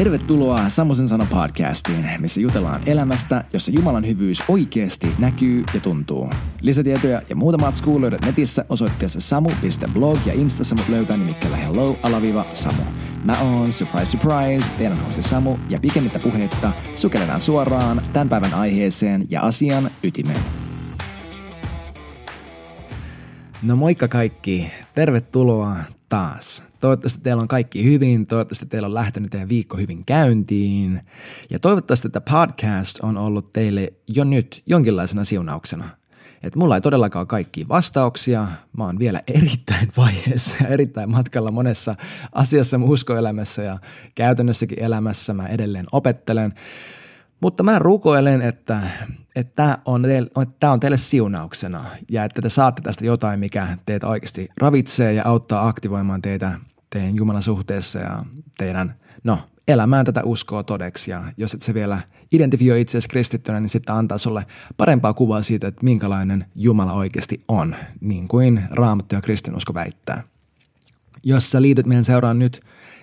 Tervetuloa Samosen sana podcastiin, missä jutellaan elämästä, jossa Jumalan hyvyys oikeasti näkyy ja tuntuu. Lisätietoja ja muuta matskua löydät netissä osoitteessa samu.blog ja instassa mut löytää nimikkeellä hello alaviva samu. Mä oon, surprise surprise, teidän hosti Samu ja pikemmittä puheitta sukelletaan suoraan tämän päivän aiheeseen ja asian ytimeen. No moikka kaikki, tervetuloa taas. Toivottavasti teillä on kaikki hyvin, toivottavasti teillä on lähtenyt teidän viikko hyvin käyntiin ja toivottavasti tämä podcast on ollut teille jo nyt jonkinlaisena siunauksena. Et mulla ei todellakaan ole kaikkia vastauksia, mä oon vielä erittäin vaiheessa ja erittäin matkalla monessa asiassa mun uskoelämässä ja käytännössäkin elämässä mä edelleen opettelen. Mutta mä rukoilen, että että tämä on, teille, tämä on teille siunauksena ja että te saatte tästä jotain, mikä teitä oikeasti ravitsee ja auttaa aktivoimaan teitä teidän Jumalan suhteessa ja teidän, no, elämään tätä uskoa todeksi. Ja jos et se vielä identifioi itseäsi kristittynä, niin sitten antaa sulle parempaa kuvaa siitä, että minkälainen Jumala oikeasti on, niin kuin Raamattu ja kristinusko väittää. Jos sä liityt meidän seuraan nyt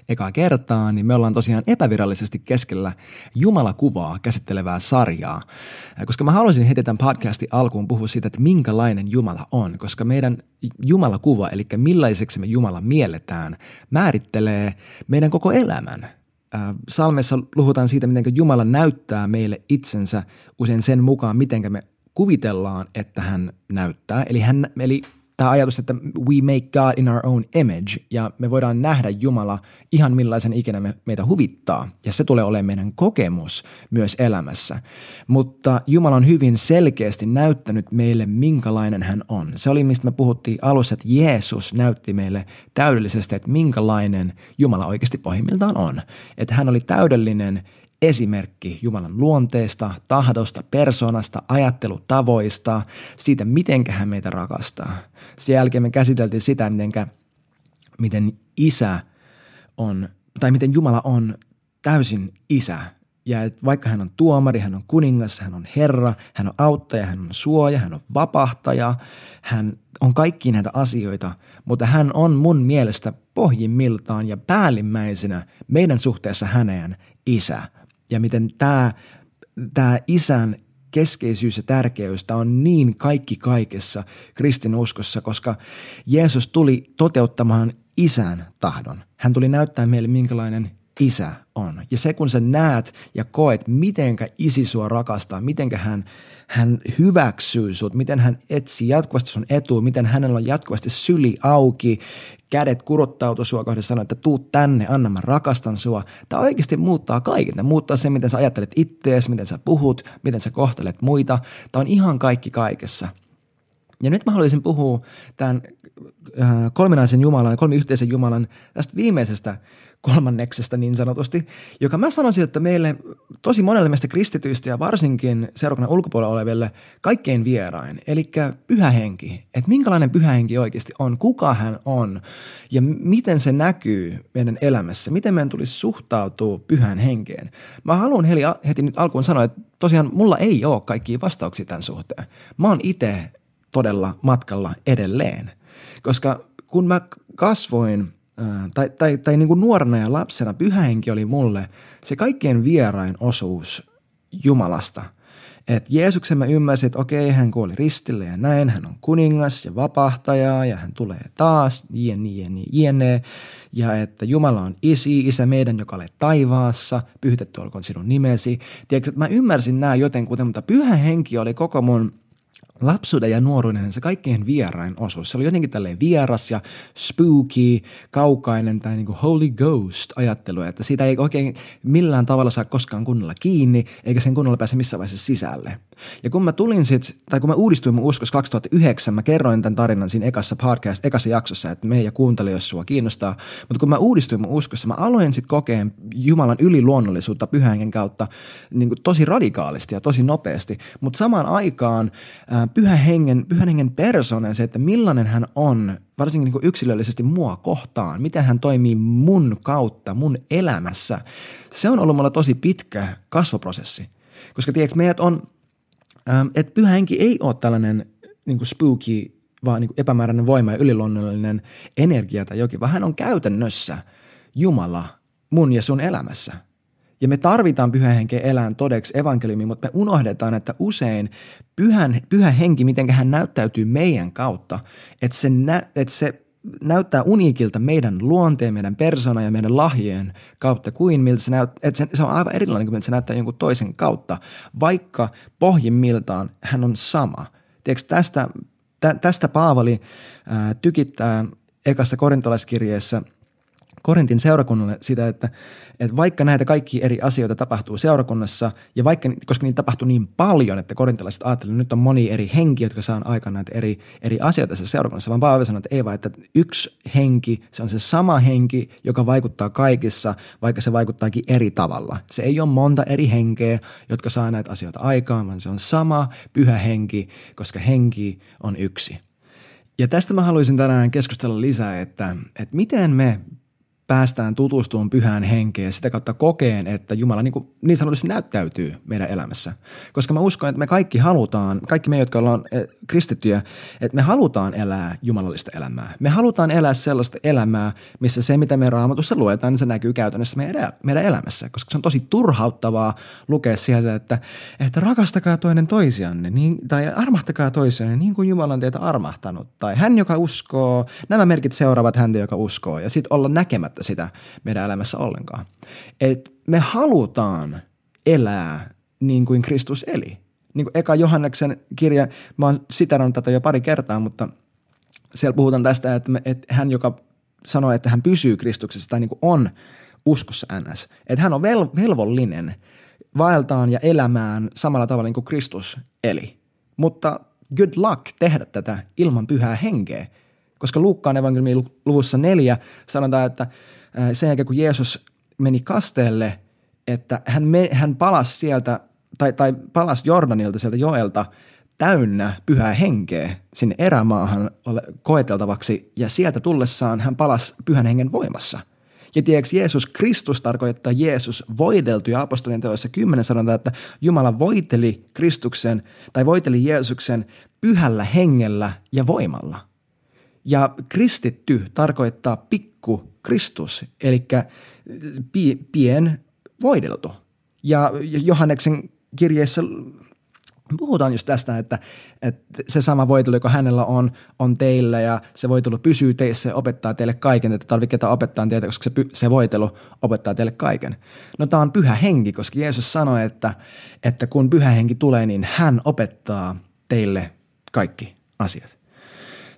ekaa kertaa, niin me ollaan tosiaan epävirallisesti keskellä Jumalakuvaa käsittelevää sarjaa. Koska mä haluaisin heti tämän podcastin alkuun puhua siitä, että minkälainen Jumala on, koska meidän Jumalakuva, eli millaiseksi me Jumala mielletään, määrittelee meidän koko elämän. Salmeessa luhutaan siitä, miten Jumala näyttää meille itsensä usein sen mukaan, miten me kuvitellaan, että hän näyttää. Eli, hän, eli tämä ajatus, että we make God in our own image ja me voidaan nähdä Jumala ihan millaisen ikinä me, meitä huvittaa ja se tulee olemaan meidän kokemus myös elämässä. Mutta Jumala on hyvin selkeästi näyttänyt meille, minkälainen hän on. Se oli, mistä me puhuttiin alussa, että Jeesus näytti meille täydellisesti, että minkälainen Jumala oikeasti pohjimmiltaan on. Että hän oli täydellinen esimerkki Jumalan luonteesta, tahdosta, persoonasta, ajattelutavoista, siitä, miten hän meitä rakastaa. Sen jälkeen me käsiteltiin sitä, miten, miten isä on, tai miten Jumala on täysin isä. Ja että vaikka hän on tuomari, hän on kuningas, hän on herra, hän on auttaja, hän on suoja, hän on vapahtaja, hän on kaikki näitä asioita, mutta hän on mun mielestä pohjimmiltaan ja päällimmäisenä meidän suhteessa häneen isä ja miten tämä, tämä isän keskeisyys ja tärkeys, tämä on niin kaikki kaikessa kristinuskossa, koska Jeesus tuli toteuttamaan isän tahdon. Hän tuli näyttää meille, minkälainen isä on. Ja se, kun sä näet ja koet, mitenkä isi sua rakastaa, mitenkä hän, hän hyväksyy sut, miten hän etsii jatkuvasti sun etua, miten hänellä on jatkuvasti syli auki, kädet kurottautu sua kohden sanoa, että tuu tänne, anna mä rakastan sua. Tämä oikeasti muuttaa kaiken. Tämä muuttaa se, miten sä ajattelet ittees, miten sä puhut, miten sä kohtelet muita. Tämä on ihan kaikki kaikessa. Ja nyt mä haluaisin puhua tämän äh, kolminaisen Jumalan, kolmi yhteisen Jumalan tästä viimeisestä kolmanneksesta niin sanotusti, joka mä sanoisin, että meille tosi monelle meistä kristityistä ja varsinkin seurakunnan ulkopuolella oleville kaikkein vierain, eli pyhä henki. Että minkälainen pyhä henki oikeasti on, kuka hän on ja miten se näkyy meidän elämässä, miten meidän tulisi suhtautua pyhän henkeen. Mä haluan heti nyt alkuun sanoa, että tosiaan mulla ei ole kaikkia vastauksia tämän suhteen. Mä oon itse todella matkalla edelleen, koska kun mä kasvoin – tai, tai, tai niin kuin nuorena ja lapsena pyhähenki oli mulle se kaikkein vierain osuus Jumalasta. Että Jeesuksen mä ymmärsin, että okei, hän kuoli ristille ja näin, hän on kuningas ja vapahtaja ja hän tulee taas, jne, jne, jne. Ja että Jumala on isi, isä meidän, joka olet taivaassa, pyhitetty olkoon sinun nimesi. Tiedätkö, että mä ymmärsin nämä jotenkuten, mutta pyhä henki oli koko mun – lapsuuden ja nuoruuden se kaikkein vierain osuus. Se oli jotenkin tälleen vieras ja spooky, kaukainen tai niin kuin Holy Ghost ajattelu, että siitä ei oikein millään tavalla saa koskaan kunnolla kiinni, eikä sen kunnolla pääse missään vaiheessa sisälle. Ja kun mä tulin sit, tai kun mä uudistuin mun uskos 2009, mä kerroin tämän tarinan siinä ekassa podcast, ekassa jaksossa, että me ja kuuntele, jos sua kiinnostaa. Mutta kun mä uudistuin mun uskossa, mä aloin sitten kokeen Jumalan yliluonnollisuutta pyhän kautta niin kuin tosi radikaalisti ja tosi nopeasti. Mutta samaan aikaan äh, pyhän hengen, pyhän hengen persoonan se, että millainen hän on, varsinkin niin kuin yksilöllisesti mua kohtaan, miten hän toimii mun kautta, mun elämässä, se on ollut mulla tosi pitkä kasvoprosessi. Koska tiedätkö, meidät on Ähm, että pyhä henki ei ole tällainen niin kuin spooky, vaan niin epämääräinen voima ja yliluonnollinen energia tai jokin, vaan hän on käytännössä Jumala mun ja sun elämässä. Ja me tarvitaan pyhän henkeä elään todeksi evankeliumi, mutta me unohdetaan, että usein pyhän, pyhä henki, miten hän näyttäytyy meidän kautta, että se, nä, että se näyttää uniikilta meidän luonteen, meidän persona ja meidän lahjojen kautta kuin miltä se näyttää, että se, se on aivan erilainen kuin miltä se näyttää jonkun toisen kautta, vaikka pohjimmiltaan hän on sama. Tiedätkö, tästä, tä, tästä Paavali ää, tykittää ekassa korintolaiskirjeessä – Korintin seurakunnalle sitä, että, että vaikka näitä kaikki eri asioita tapahtuu seurakunnassa, ja vaikka, koska niitä tapahtuu niin paljon, että korintalaiset ajattelevat, että nyt on moni eri henki, jotka saa aikaan näitä eri, eri asioita tässä seurakunnassa, vaan Paavali sanoo, että ei vaan, että yksi henki, se on se sama henki, joka vaikuttaa kaikissa, vaikka se vaikuttaakin eri tavalla. Se ei ole monta eri henkeä, jotka saa näitä asioita aikaan, vaan se on sama pyhä henki, koska henki on yksi. Ja tästä mä haluaisin tänään keskustella lisää, että, että miten me päästään tutustumaan pyhään henkeen sitä kautta kokeen, että Jumala niin, kuin, niin sanotusti näyttäytyy meidän elämässä. Koska mä uskon, että me kaikki halutaan, kaikki me, jotka ollaan eh, kristittyjä, että me halutaan elää jumalallista elämää. Me halutaan elää sellaista elämää, missä se, mitä me raamatussa luetaan, niin se näkyy käytännössä meidän, meidän elämässä. Koska se on tosi turhauttavaa lukea sieltä, että, että rakastakaa toinen toisianne niin, tai armahtakaa toisianne niin kuin Jumala on teitä armahtanut. Tai hän, joka uskoo, nämä merkit seuraavat häntä, joka uskoo. Ja sitten olla näkemättä välttämättä sitä meidän elämässä ollenkaan. Et me halutaan elää niin kuin Kristus eli. Niin kuin eka Johanneksen kirja, mä oon siterannut tätä jo pari kertaa, mutta siellä puhutaan tästä, että, me, että hän, joka sanoo, että hän pysyy Kristuksessa tai niin kuin on uskossa ns. Että hän on vel, velvollinen vaeltaan ja elämään samalla tavalla niin kuin Kristus eli. Mutta good luck tehdä tätä ilman pyhää henkeä, koska Luukkaan evankeliumin luvussa neljä sanotaan, että sen jälkeen kun Jeesus meni kasteelle, että hän, me, hän palasi sieltä, tai, tai palasi Jordanilta sieltä joelta täynnä pyhää henkeä sinne erämaahan koeteltavaksi, ja sieltä tullessaan hän palasi pyhän hengen voimassa. Ja tiedätkö, Jeesus Kristus tarkoittaa Jeesus voideltu, ja apostolien teoissa kymmenen sanotaan, että Jumala voiteli Kristuksen, tai voiteli Jeesuksen pyhällä hengellä ja voimalla. Ja kristitty tarkoittaa pikku Kristus, eli pien voideltu. Ja Johanneksen kirjeessä puhutaan just tästä, että, että se sama voitelu, joka hänellä on, on teillä ja se voitelu pysyy teissä ja opettaa teille kaiken, että tarvitse ketään opettaa teitä, koska se, se voitelu opettaa teille kaiken. No tämä on pyhä henki, koska Jeesus sanoi, että, että kun pyhä henki tulee, niin hän opettaa teille kaikki asiat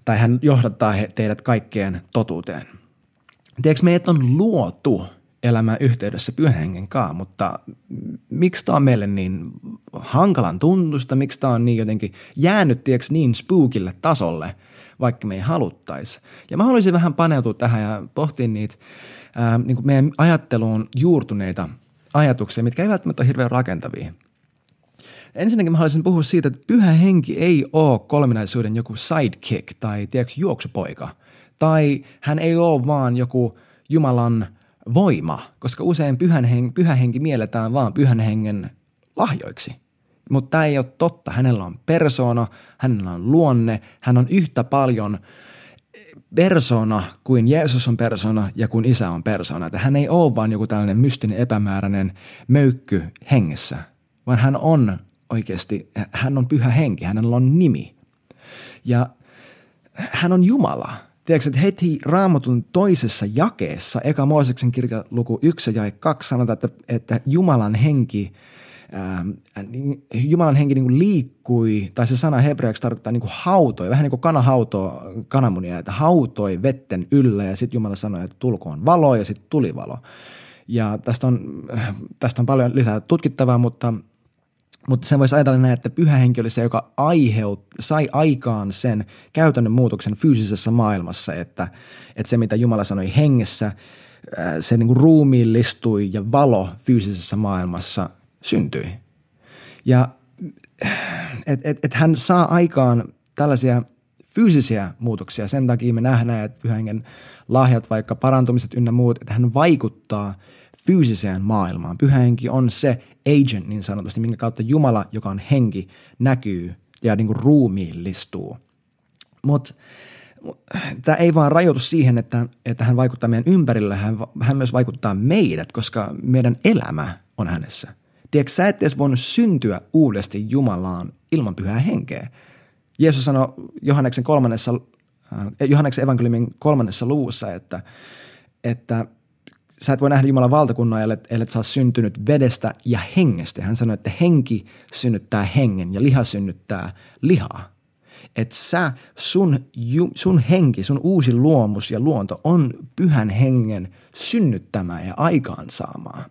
tai hän johdattaa he, teidät kaikkeen totuuteen. Tiedätkö, meidät on luotu elämään yhteydessä pyhän hengen kanssa, mutta miksi tämä on meille niin hankalan tuntusta, miksi tämä on niin jotenkin jäänyt tiedätkö, niin spookille tasolle, vaikka me ei haluttaisi. Ja mä haluaisin vähän paneutua tähän ja pohtia niitä ää, niin meidän ajatteluun juurtuneita ajatuksia, mitkä ei välttämättä ole hirveän rakentavia – Ensinnäkin mä haluaisin puhua siitä, että pyhä henki ei ole kolminaisuuden joku sidekick tai tiedätkö, juoksupoika. Tai hän ei ole vaan joku Jumalan voima, koska usein pyhän henki, pyhä henki mielletään vaan pyhän hengen lahjoiksi. Mutta tämä ei ole totta. Hänellä on persona, hänellä on luonne, hän on yhtä paljon persona kuin Jeesus on persona ja kuin Isä on persona. Että hän ei ole vaan joku tällainen mystinen epämääräinen möykky hengessä, vaan hän on oikeasti, hän on pyhä henki, hänellä on nimi. Ja hän on Jumala. Tiedätkö, että heti raamatun toisessa jakeessa, eka Mooseksen kirja luku 1 ja 2 sanotaan, että, että Jumalan henki, niin Jumalan henki niin liikkui, tai se sana hebreaksi tarkoittaa niin hautoi, vähän niin kuin kana kananmunia, että hautoi vetten yllä ja sitten Jumala sanoi, että tulkoon valo ja sitten tuli valo. Ja tästä on, tästä on paljon lisää tutkittavaa, mutta mutta sen voisi ajatella näin, että pyhä henki oli se, joka aiheut, sai aikaan sen käytännön muutoksen fyysisessä maailmassa, että, että se mitä Jumala sanoi hengessä, se niin kuin ruumiillistui ja valo fyysisessä maailmassa syntyi. Ja että et, et hän saa aikaan tällaisia fyysisiä muutoksia. Sen takia me nähdään, että pyhän lahjat, vaikka parantumiset ynnä muut, että hän vaikuttaa – fyysiseen maailmaan. Pyhä henki on se agent niin sanotusti, minkä kautta Jumala, joka on henki, näkyy ja niin kuin ruumiillistuu. Mutta tämä ei vaan rajoitu siihen, että, että hän vaikuttaa meidän ympärillä, hän, hän myös vaikuttaa meidät, koska meidän elämä on hänessä. Tiedätkö, sä et edes voinut syntyä uudesti Jumalaan ilman pyhää henkeä. Jeesus sanoi Johanneksen, kolmannessa, äh, Johanneksen evankeliumin kolmannessa luvussa, että, että sä et voi nähdä Jumalan valtakunnan, ellei, ellei sä syntynyt vedestä ja hengestä. Hän sanoi, että henki synnyttää hengen ja liha synnyttää lihaa. Että sä, sun, sun henki, sun uusi luomus ja luonto on pyhän hengen synnyttämää ja aikaansaamaa.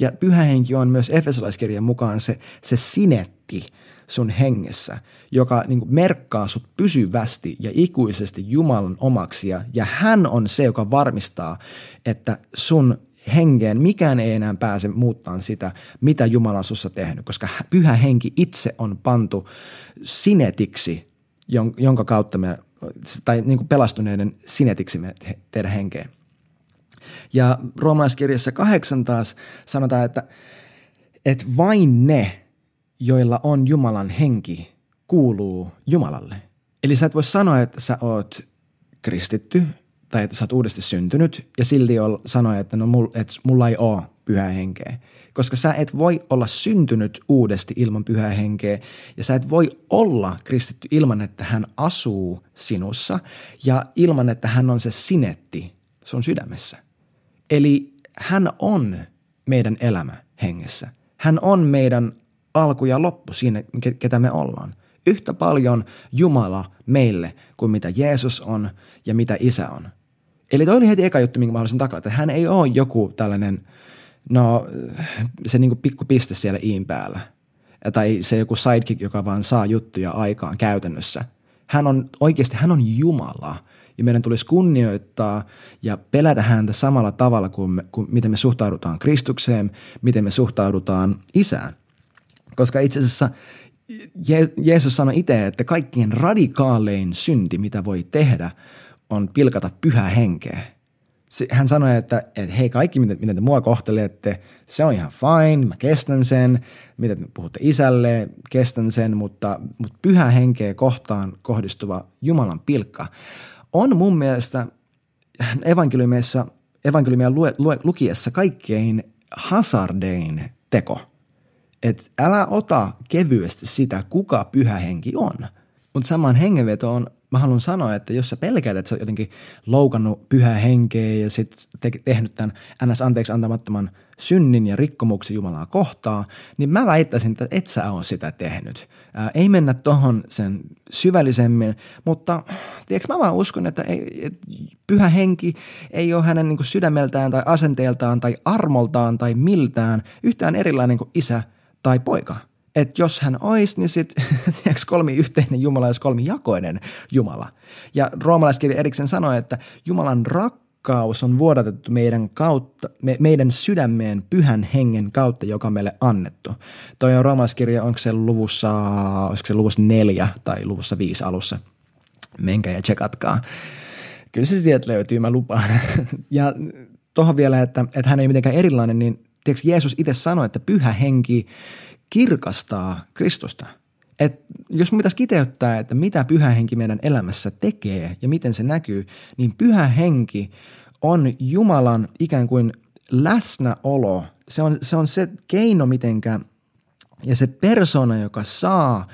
Ja pyhä henki on myös Efesolaiskirjan mukaan se, se sinetti sun hengessä, joka niin kuin merkkaa sut pysyvästi ja ikuisesti Jumalan omaksi. Ja, ja hän on se, joka varmistaa, että sun henkeen mikään ei enää pääse muuttamaan sitä, mitä Jumala on sussa tehnyt, koska pyhä henki itse on pantu sinetiksi, jonka kautta me, tai niin kuin pelastuneiden sinetiksi me tehdä henkeen. Ja roomalaiskirjassa kahdeksan taas sanotaan, että, että vain ne, joilla on Jumalan henki, kuuluu Jumalalle. Eli sä et voi sanoa, että sä oot kristitty tai että sä oot uudesti syntynyt ja silti sanoa, että no mulla, että mulla ei ole pyhää henkeä. Koska sä et voi olla syntynyt uudesti ilman pyhää henkeä ja sä et voi olla kristitty ilman, että hän asuu sinussa ja ilman, että hän on se sinetti sun sydämessä. Eli hän on meidän elämä hengessä. Hän on meidän alku ja loppu siinä, ketä me ollaan. Yhtä paljon Jumala meille kuin mitä Jeesus on ja mitä Isä on. Eli toi oli heti eka juttu, minkä mä haluaisin takaa, että hän ei ole joku tällainen, no se niinku pikku piste siellä iin päällä. Tai se joku sidekick, joka vaan saa juttuja aikaan käytännössä. Hän on oikeasti, hän on Jumala – ja meidän tulisi kunnioittaa ja pelätä häntä samalla tavalla kuin, me, kuin miten me suhtaudutaan Kristukseen, miten me suhtaudutaan isään. Koska itse asiassa Je- Jeesus sanoi itse, että kaikkien radikaalein synti, mitä voi tehdä, on pilkata pyhää henkeä. Hän sanoi, että, että hei kaikki, miten, miten te mua kohtelette, se on ihan fine, mä kestän sen, miten te puhutte isälle, kestän sen, mutta, mutta pyhä henkeä kohtaan kohdistuva Jumalan pilkka on mun mielestä evankeliumia lukiessa kaikkein hazardein teko. Että älä ota kevyesti sitä, kuka pyhä henki on. Mutta samaan hengenvetoon mä haluan sanoa, että jos sä pelkäät, että sä jotenkin loukannut pyhää henkeä ja sit te- tehnyt tämän ns. anteeksi antamattoman synnin ja rikkomuksen Jumalaa kohtaa, niin mä väittäisin, että et sä ole sitä tehnyt. Ää, ei mennä tohon sen syvällisemmin, mutta tiedätkö, mä vaan uskon, että, ei, että pyhä henki ei ole hänen niin sydämeltään tai asenteeltaan tai armoltaan tai miltään yhtään erilainen kuin isä tai poika – että jos hän olisi, niin sitten kolmi yhteinen Jumala olisi jakoinen Jumala. Ja roomalaiskirja Eriksen sanoi, että Jumalan rakkaus on vuodatettu meidän, kautta, me, meidän sydämeen pyhän hengen kautta, joka meille annettu. Toi on roomalaiskirja, onko se luvussa, onko se luvussa neljä tai luvussa viisi alussa. Menkää ja tsekatkaa. Kyllä se sieltä löytyy, mä lupaan. ja tuohon vielä, että, että hän ei mitenkään erilainen, niin tiedätkö, Jeesus itse sanoi, että pyhä henki kirkastaa Kristusta. Et jos me pitäisi kiteyttää, että mitä pyhä henki meidän elämässä tekee ja miten se näkyy, niin pyhä henki on Jumalan ikään kuin läsnäolo. Se on se, on se keino, mitenkä ja se persona, joka saa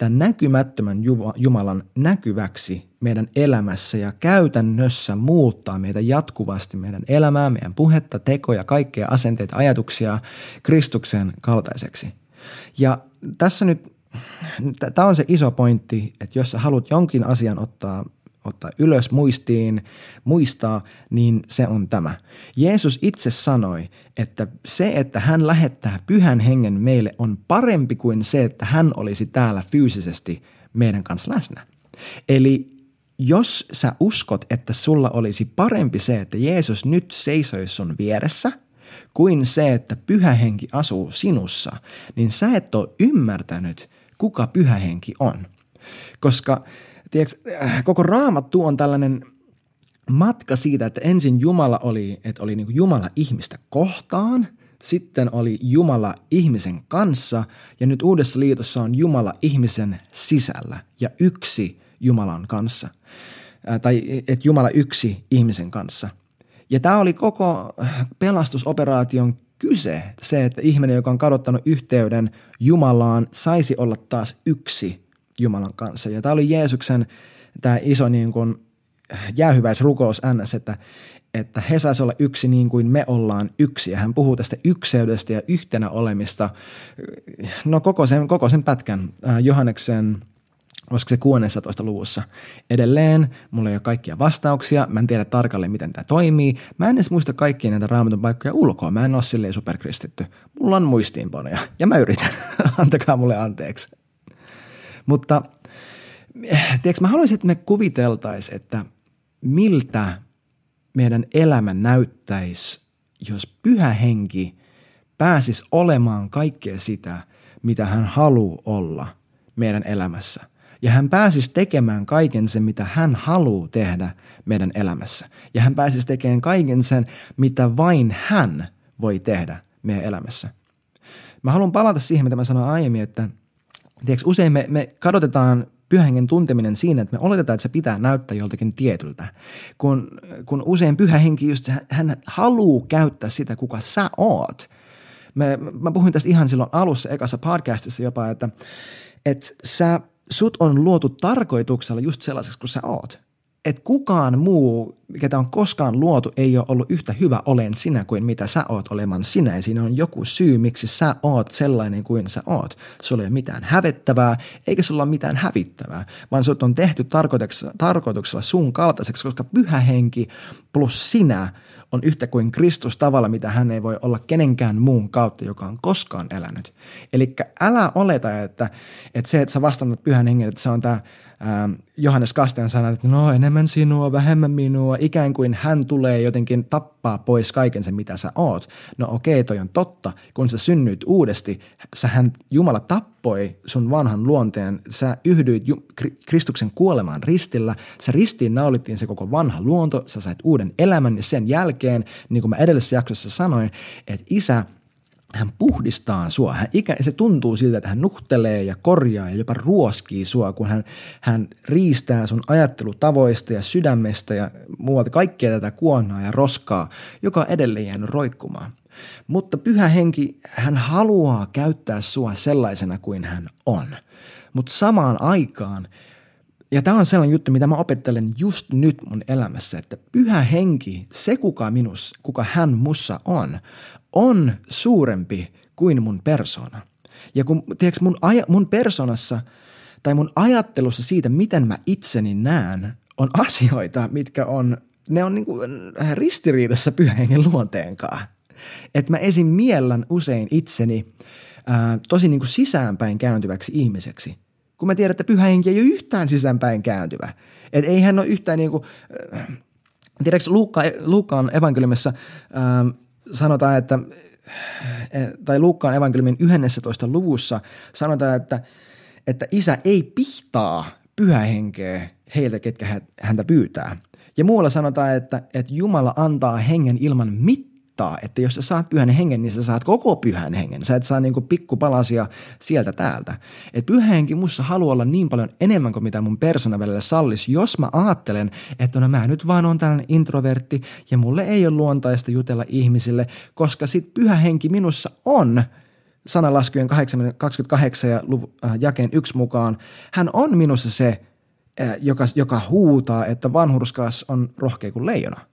tämän näkymättömän Jumalan näkyväksi meidän elämässä ja käytännössä muuttaa meitä jatkuvasti, meidän elämää, meidän puhetta, tekoja, kaikkea asenteita, ajatuksia Kristuksen kaltaiseksi. Ja tässä nyt, tämä on se iso pointti, että jos sä haluat jonkin asian ottaa ottaa ylös muistiin, muistaa, niin se on tämä. Jeesus itse sanoi, että se, että hän lähettää pyhän hengen meille on parempi kuin se, että hän olisi täällä fyysisesti meidän kanssa läsnä. Eli jos sä uskot, että sulla olisi parempi se, että Jeesus nyt seisoisi sun vieressä – kuin se, että pyhä henki asuu sinussa, niin sä et ole ymmärtänyt, kuka pyhä henki on. Koska tiedätkö, äh, koko raamattu on tällainen matka siitä, että ensin Jumala oli, että oli niin Jumala ihmistä kohtaan, sitten oli Jumala ihmisen kanssa ja nyt uudessa liitossa on Jumala ihmisen sisällä ja yksi Jumalan kanssa. Äh, tai että Jumala yksi ihmisen kanssa – ja tämä oli koko pelastusoperaation kyse se, että ihminen, joka on kadottanut yhteyden Jumalaan, saisi olla taas yksi Jumalan kanssa. Ja tämä oli Jeesuksen tämä iso niin kuin jäähyväisrukous ns, että, että he saisi olla yksi niin kuin me ollaan yksi. Ja hän puhuu tästä ykseydestä ja yhtenä olemista, no koko sen, koko sen pätkän Johanneksen – olisiko se 16. luvussa. Edelleen mulla ei ole kaikkia vastauksia, mä en tiedä tarkalleen miten tämä toimii, mä en edes muista kaikkia näitä raamatun paikkoja ulkoa, mä en ole silleen superkristitty. Mulla on muistiinpanoja ja mä yritän, antakaa mulle anteeksi. Mutta tiedätkö, mä haluaisin, että me kuviteltaisiin, että miltä meidän elämä näyttäisi, jos pyhä henki pääsisi olemaan kaikkea sitä, mitä hän haluaa olla meidän elämässä ja hän pääsisi tekemään kaiken sen, mitä hän haluaa tehdä meidän elämässä. Ja hän pääsisi tekemään kaiken sen, mitä vain hän voi tehdä meidän elämässä. Mä haluan palata siihen, mitä mä sanoin aiemmin, että tiedätkö, usein me, me kadotetaan pyhängen tunteminen siinä, että me oletetaan, että se pitää näyttää joltakin tietyltä. Kun, kun usein pyhä henki just, hän haluaa käyttää sitä, kuka sä oot. Me, mä puhuin tästä ihan silloin alussa, ekassa podcastissa jopa, että, että sä sut on luotu tarkoituksella just sellaiseksi kuin sä oot. Et kukaan muu, ketä on koskaan luotu, ei ole ollut yhtä hyvä olen sinä kuin mitä sä oot oleman sinä. Ja siinä on joku syy, miksi sä oot sellainen kuin sä oot. Sulla ei ole mitään hävettävää, eikä sulla ole mitään hävittävää, vaan sut on tehty tarkoituksella, tarkoituksella sun kaltaiseksi, koska pyhä henki plus sinä on yhtä kuin Kristus tavalla, mitä hän ei voi olla kenenkään muun kautta, joka on koskaan elänyt. Eli älä oleta, että, että se, että sä vastannut pyhän hengen, että se on tämä ähm, Johannes Kasten sana, että no enemmän sinua, vähemmän minua, ikään kuin hän tulee jotenkin tappaa pois kaiken sen, mitä sä oot. No okei, toi on totta. Kun sä synnyit uudesti, sähän Jumala tappoi sun vanhan luonteen, sä yhdyit Ju- Kristuksen kuolemaan ristillä, sä ristiin naulittiin se koko vanha luonto, sä sait uuden elämän ja sen jälkeen, niin kuin mä edellisessä jaksossa sanoin, että isä hän puhdistaa sua. Hän ikä, se tuntuu siltä, että hän nuhtelee ja korjaa ja jopa ruoskii sua, kun hän, hän riistää sun ajattelutavoista ja sydämestä ja muualta kaikkea tätä kuonnaa ja roskaa, joka on edelleen jäänyt roikkumaan. Mutta pyhä henki, hän haluaa käyttää sua sellaisena kuin hän on. Mutta samaan aikaan, ja tämä on sellainen juttu, mitä mä opettelen just nyt mun elämässä, että pyhä henki, se kuka minus, kuka hän mussa on, on suurempi kuin mun persona. Ja kun, tiedätkö, mun, aja, mun personassa tai mun ajattelussa siitä, miten mä itseni näen, on asioita, mitkä on, ne on niinku ristiriidassa pyhän luonteenkaan. Että mä esim. miellän usein itseni ää, tosi niinku sisäänpäin kääntyväksi ihmiseksi. Kun mä tiedän, että pyhä henki ei ole yhtään sisäänpäin kääntyvä. Että ei hän ole yhtään niinku, äh, tiedätkö, Luukka, Luukkaan evankeliumissa äh, sanotaan, että tai Luukkaan evankeliumin 11. luvussa sanotaan, että, että isä ei pihtaa pyhähenkeä heiltä, ketkä häntä pyytää. Ja muualla sanotaan, että, että Jumala antaa hengen ilman mittaa odottaa, että jos sä saat pyhän hengen, niin sä saat koko pyhän hengen. Sä et saa niinku pikkupalasia sieltä täältä. Et pyhä henki mussa haluaa olla niin paljon enemmän kuin mitä mun persona välillä sallis, jos mä ajattelen, että no mä nyt vaan on tällainen introvertti ja mulle ei ole luontaista jutella ihmisille, koska sit pyhä henki minussa on sanalaskujen 28 ja äh, jakeen yksi mukaan. Hän on minussa se, äh, joka, joka huutaa, että vanhurskas on rohkea kuin leijona.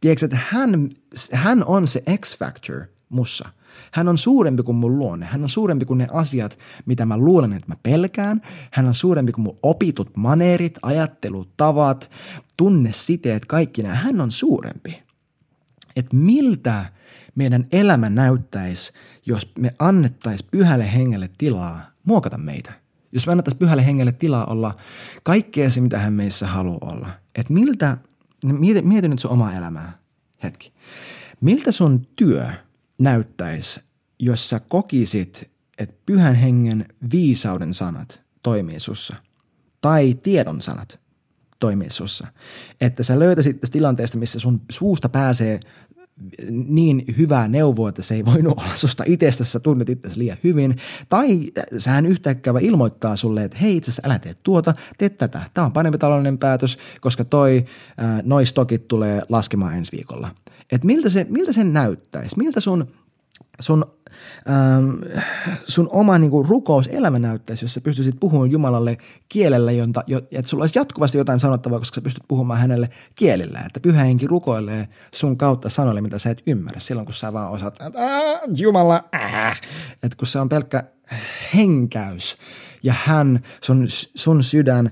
Tiedätkö, että hän, hän on se X-factor mussa. Hän on suurempi kuin mun luonne. Hän on suurempi kuin ne asiat, mitä mä luulen, että mä pelkään. Hän on suurempi kuin mun opitut maneerit, ajattelutavat, tunnesiteet, kaikki nämä. Hän on suurempi. Että miltä meidän elämä näyttäisi, jos me annettaisiin pyhälle hengelle tilaa muokata meitä. Jos me annettaisiin pyhälle hengelle tilaa olla kaikkea se, mitä hän meissä haluaa olla. Että miltä mieti, mieti nyt sun omaa elämää hetki. Miltä sun työ näyttäisi, jos sä kokisit, että pyhän hengen viisauden sanat toimii sussa? Tai tiedon sanat toimii sussa? Että sä löytäisit tästä tilanteesta, missä sun suusta pääsee niin hyvää neuvoa, että se ei voinut olla susta itsestä, sä tunnet itsesi liian hyvin. Tai sähän yhtäkkiä ilmoittaa sulle, että hei itse asiassa älä tee tuota, tee tätä. Tämä on parempi taloudellinen päätös, koska toi, äh, noi stokit tulee laskemaan ensi viikolla. Et miltä se, miltä se näyttäisi? Miltä sun sun, ähm, sun oma niin kuin, rukouselämä näyttäisi, jos sä pystyisit puhumaan Jumalalle kielellä, jonta, jo, että sulla olisi jatkuvasti jotain sanottavaa, koska sä pystyt puhumaan hänelle kielillä. Että pyhä henki rukoilee sun kautta sanoille, mitä sä et ymmärrä silloin, kun sä vaan osaat, että Jumala, äh. että kun se on pelkkä henkäys ja hän, sun, sun sydän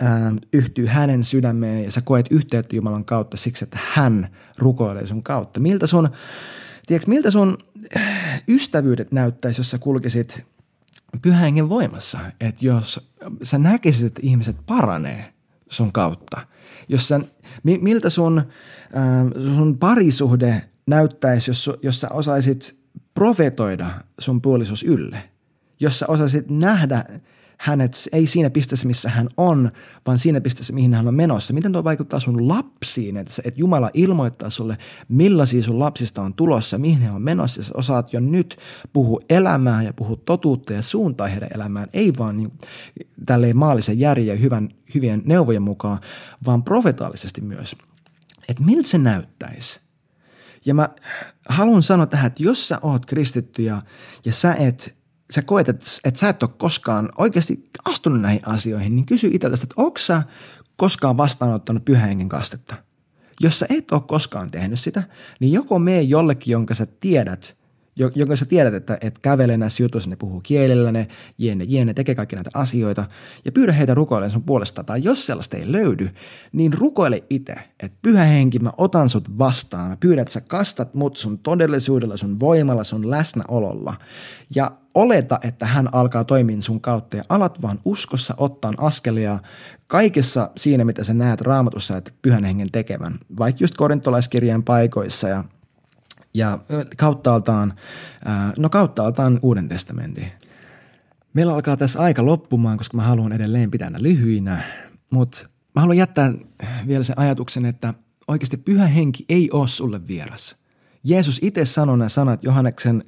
ää, yhtyy hänen sydämeen ja sä koet yhteyttä Jumalan kautta siksi, että hän rukoilee sun kautta. Miltä sun, tiedätkö, miltä sun ystävyydet näyttäisi, jos sä kulkisit pyhän voimassa? Että jos sä näkisit, että ihmiset paranee sun kautta. Jos sä, miltä sun, ää, sun parisuhde näyttäisi, jos, jos sä osaisit profetoida sun puolisos ylle – jos sä osaisit nähdä hänet ei siinä pisteessä, missä hän on, vaan siinä pisteessä, mihin hän on menossa. Miten tuo vaikuttaa sun lapsiin, että, että Jumala ilmoittaa sulle, millaisia sun lapsista on tulossa, mihin he on menossa. Sä osaat jo nyt puhua elämää ja puhua totuutta ja suuntaa heidän elämään, ei vaan niin, tälleen maallisen järjen ja hyvän, hyvien neuvojen mukaan, vaan profetaalisesti myös. Että miltä se näyttäisi? Ja mä haluan sanoa tähän, että jos sä oot kristitty ja, ja sä et sä koet, että, että sä et ole koskaan oikeasti astunut näihin asioihin, niin kysy itseltäsi, että onko sä koskaan vastaanottanut pyhän kastetta? Jos sä et ole koskaan tehnyt sitä, niin joko mene jollekin, jonka sä tiedät, jonka sä tiedät, että, että kävelee näissä jutuissa, ne puhuu kielellä, ne jene, jene, tekee kaikki näitä asioita, ja pyydä heitä rukoilemaan sun puolesta. Tai jos sellaista ei löydy, niin rukoile itse, että pyhä henki, mä otan sut vastaan, mä pyydän, että sä kastat mut sun todellisuudella, sun voimalla, sun läsnäololla, ja oleta, että hän alkaa toimia sun kautta, ja alat vaan uskossa ottaa askelia kaikessa siinä, mitä sä näet raamatussa, että pyhän hengen tekevän, vaikka just korintolaiskirjan paikoissa ja ja kauttaaltaan, no kauttaaltaan Uuden testamentin. Meillä alkaa tässä aika loppumaan, koska mä haluan edelleen pitää nämä lyhyinä, mutta mä haluan jättää vielä sen ajatuksen, että oikeasti pyhä henki ei ole sulle vieras. Jeesus itse sanoi nämä sanat Johanneksen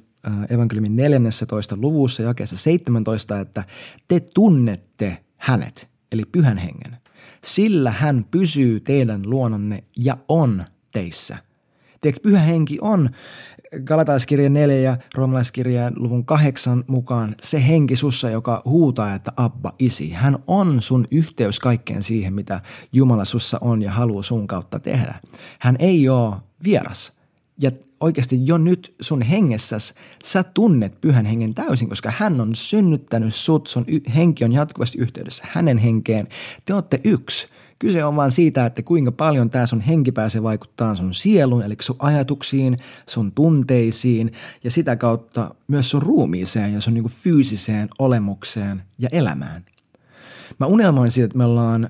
evankeliumin 14. luvussa jakeessa 17, että te tunnette hänet, eli pyhän hengen. Sillä hän pysyy teidän luonanne ja on teissä – Tiedätkö, pyhä henki on Galataiskirjan 4 ja roomalaiskirjan luvun 8 mukaan se henki sussa, joka huutaa, että Abba, isi. Hän on sun yhteys kaikkeen siihen, mitä Jumala sussa on ja haluaa sun kautta tehdä. Hän ei ole vieras. Ja oikeasti jo nyt sun hengessäs sä tunnet pyhän hengen täysin, koska hän on synnyttänyt sut, sun henki on jatkuvasti yhteydessä hänen henkeen. Te olette yksi. Kyse on vaan siitä, että kuinka paljon tämä sun henki pääsee vaikuttaa sun sieluun, eli sun ajatuksiin, sun tunteisiin ja sitä kautta myös sun ruumiiseen ja sun niin fyysiseen olemukseen ja elämään. Mä unelmoin siitä, että me ollaan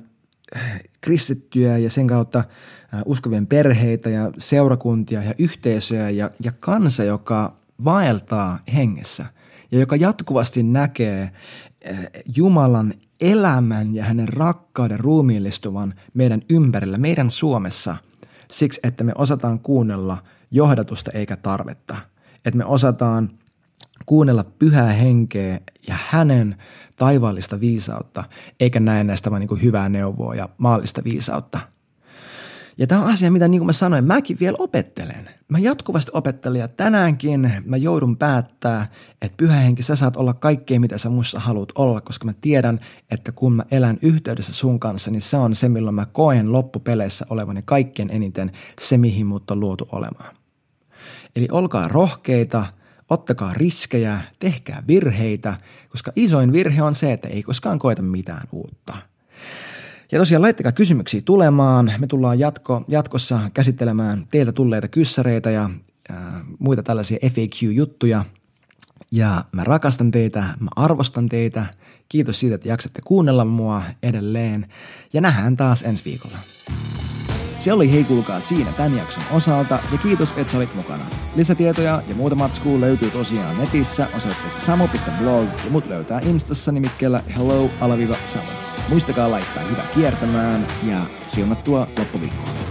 äh, kristittyjä ja sen kautta äh, uskovien perheitä ja seurakuntia ja yhteisöjä ja, ja kansa, joka vaeltaa hengessä ja joka jatkuvasti näkee äh, Jumalan elämän ja hänen rakkauden ruumiillistuvan meidän ympärillä, meidän Suomessa, siksi että me osataan kuunnella johdatusta eikä tarvetta. Että me osataan kuunnella pyhää henkeä ja hänen taivaallista viisautta, eikä näe näistä vain niin hyvää neuvoa ja maallista viisautta – ja tämä on asia, mitä niin kuin mä sanoin, mäkin vielä opettelen. Mä jatkuvasti opettelen ja tänäänkin mä joudun päättää, että pyhä henki, sä saat olla kaikkea, mitä sä mussa haluat olla, koska mä tiedän, että kun mä elän yhteydessä sun kanssa, niin se on se, milloin mä koen loppupeleissä olevani kaikkein eniten se, mihin mut on luotu olemaan. Eli olkaa rohkeita, ottakaa riskejä, tehkää virheitä, koska isoin virhe on se, että ei koskaan koeta mitään uutta – ja tosiaan laittakaa kysymyksiä tulemaan. Me tullaan jatko, jatkossa käsittelemään teiltä tulleita kyssäreitä ja äh, muita tällaisia FAQ-juttuja. Ja mä rakastan teitä, mä arvostan teitä. Kiitos siitä, että jaksatte kuunnella mua edelleen. Ja nähdään taas ensi viikolla. Se oli hei kuulkaa siinä tämän jakson osalta ja kiitos, että sä olit mukana. Lisätietoja ja muuta matskua löytyy tosiaan netissä osoitteessa samo.blog ja mut löytää instassa nimikkeellä hello-samo. Muistakaa laittaa hyvä kiertämään ja siunattua loppuviikkoa.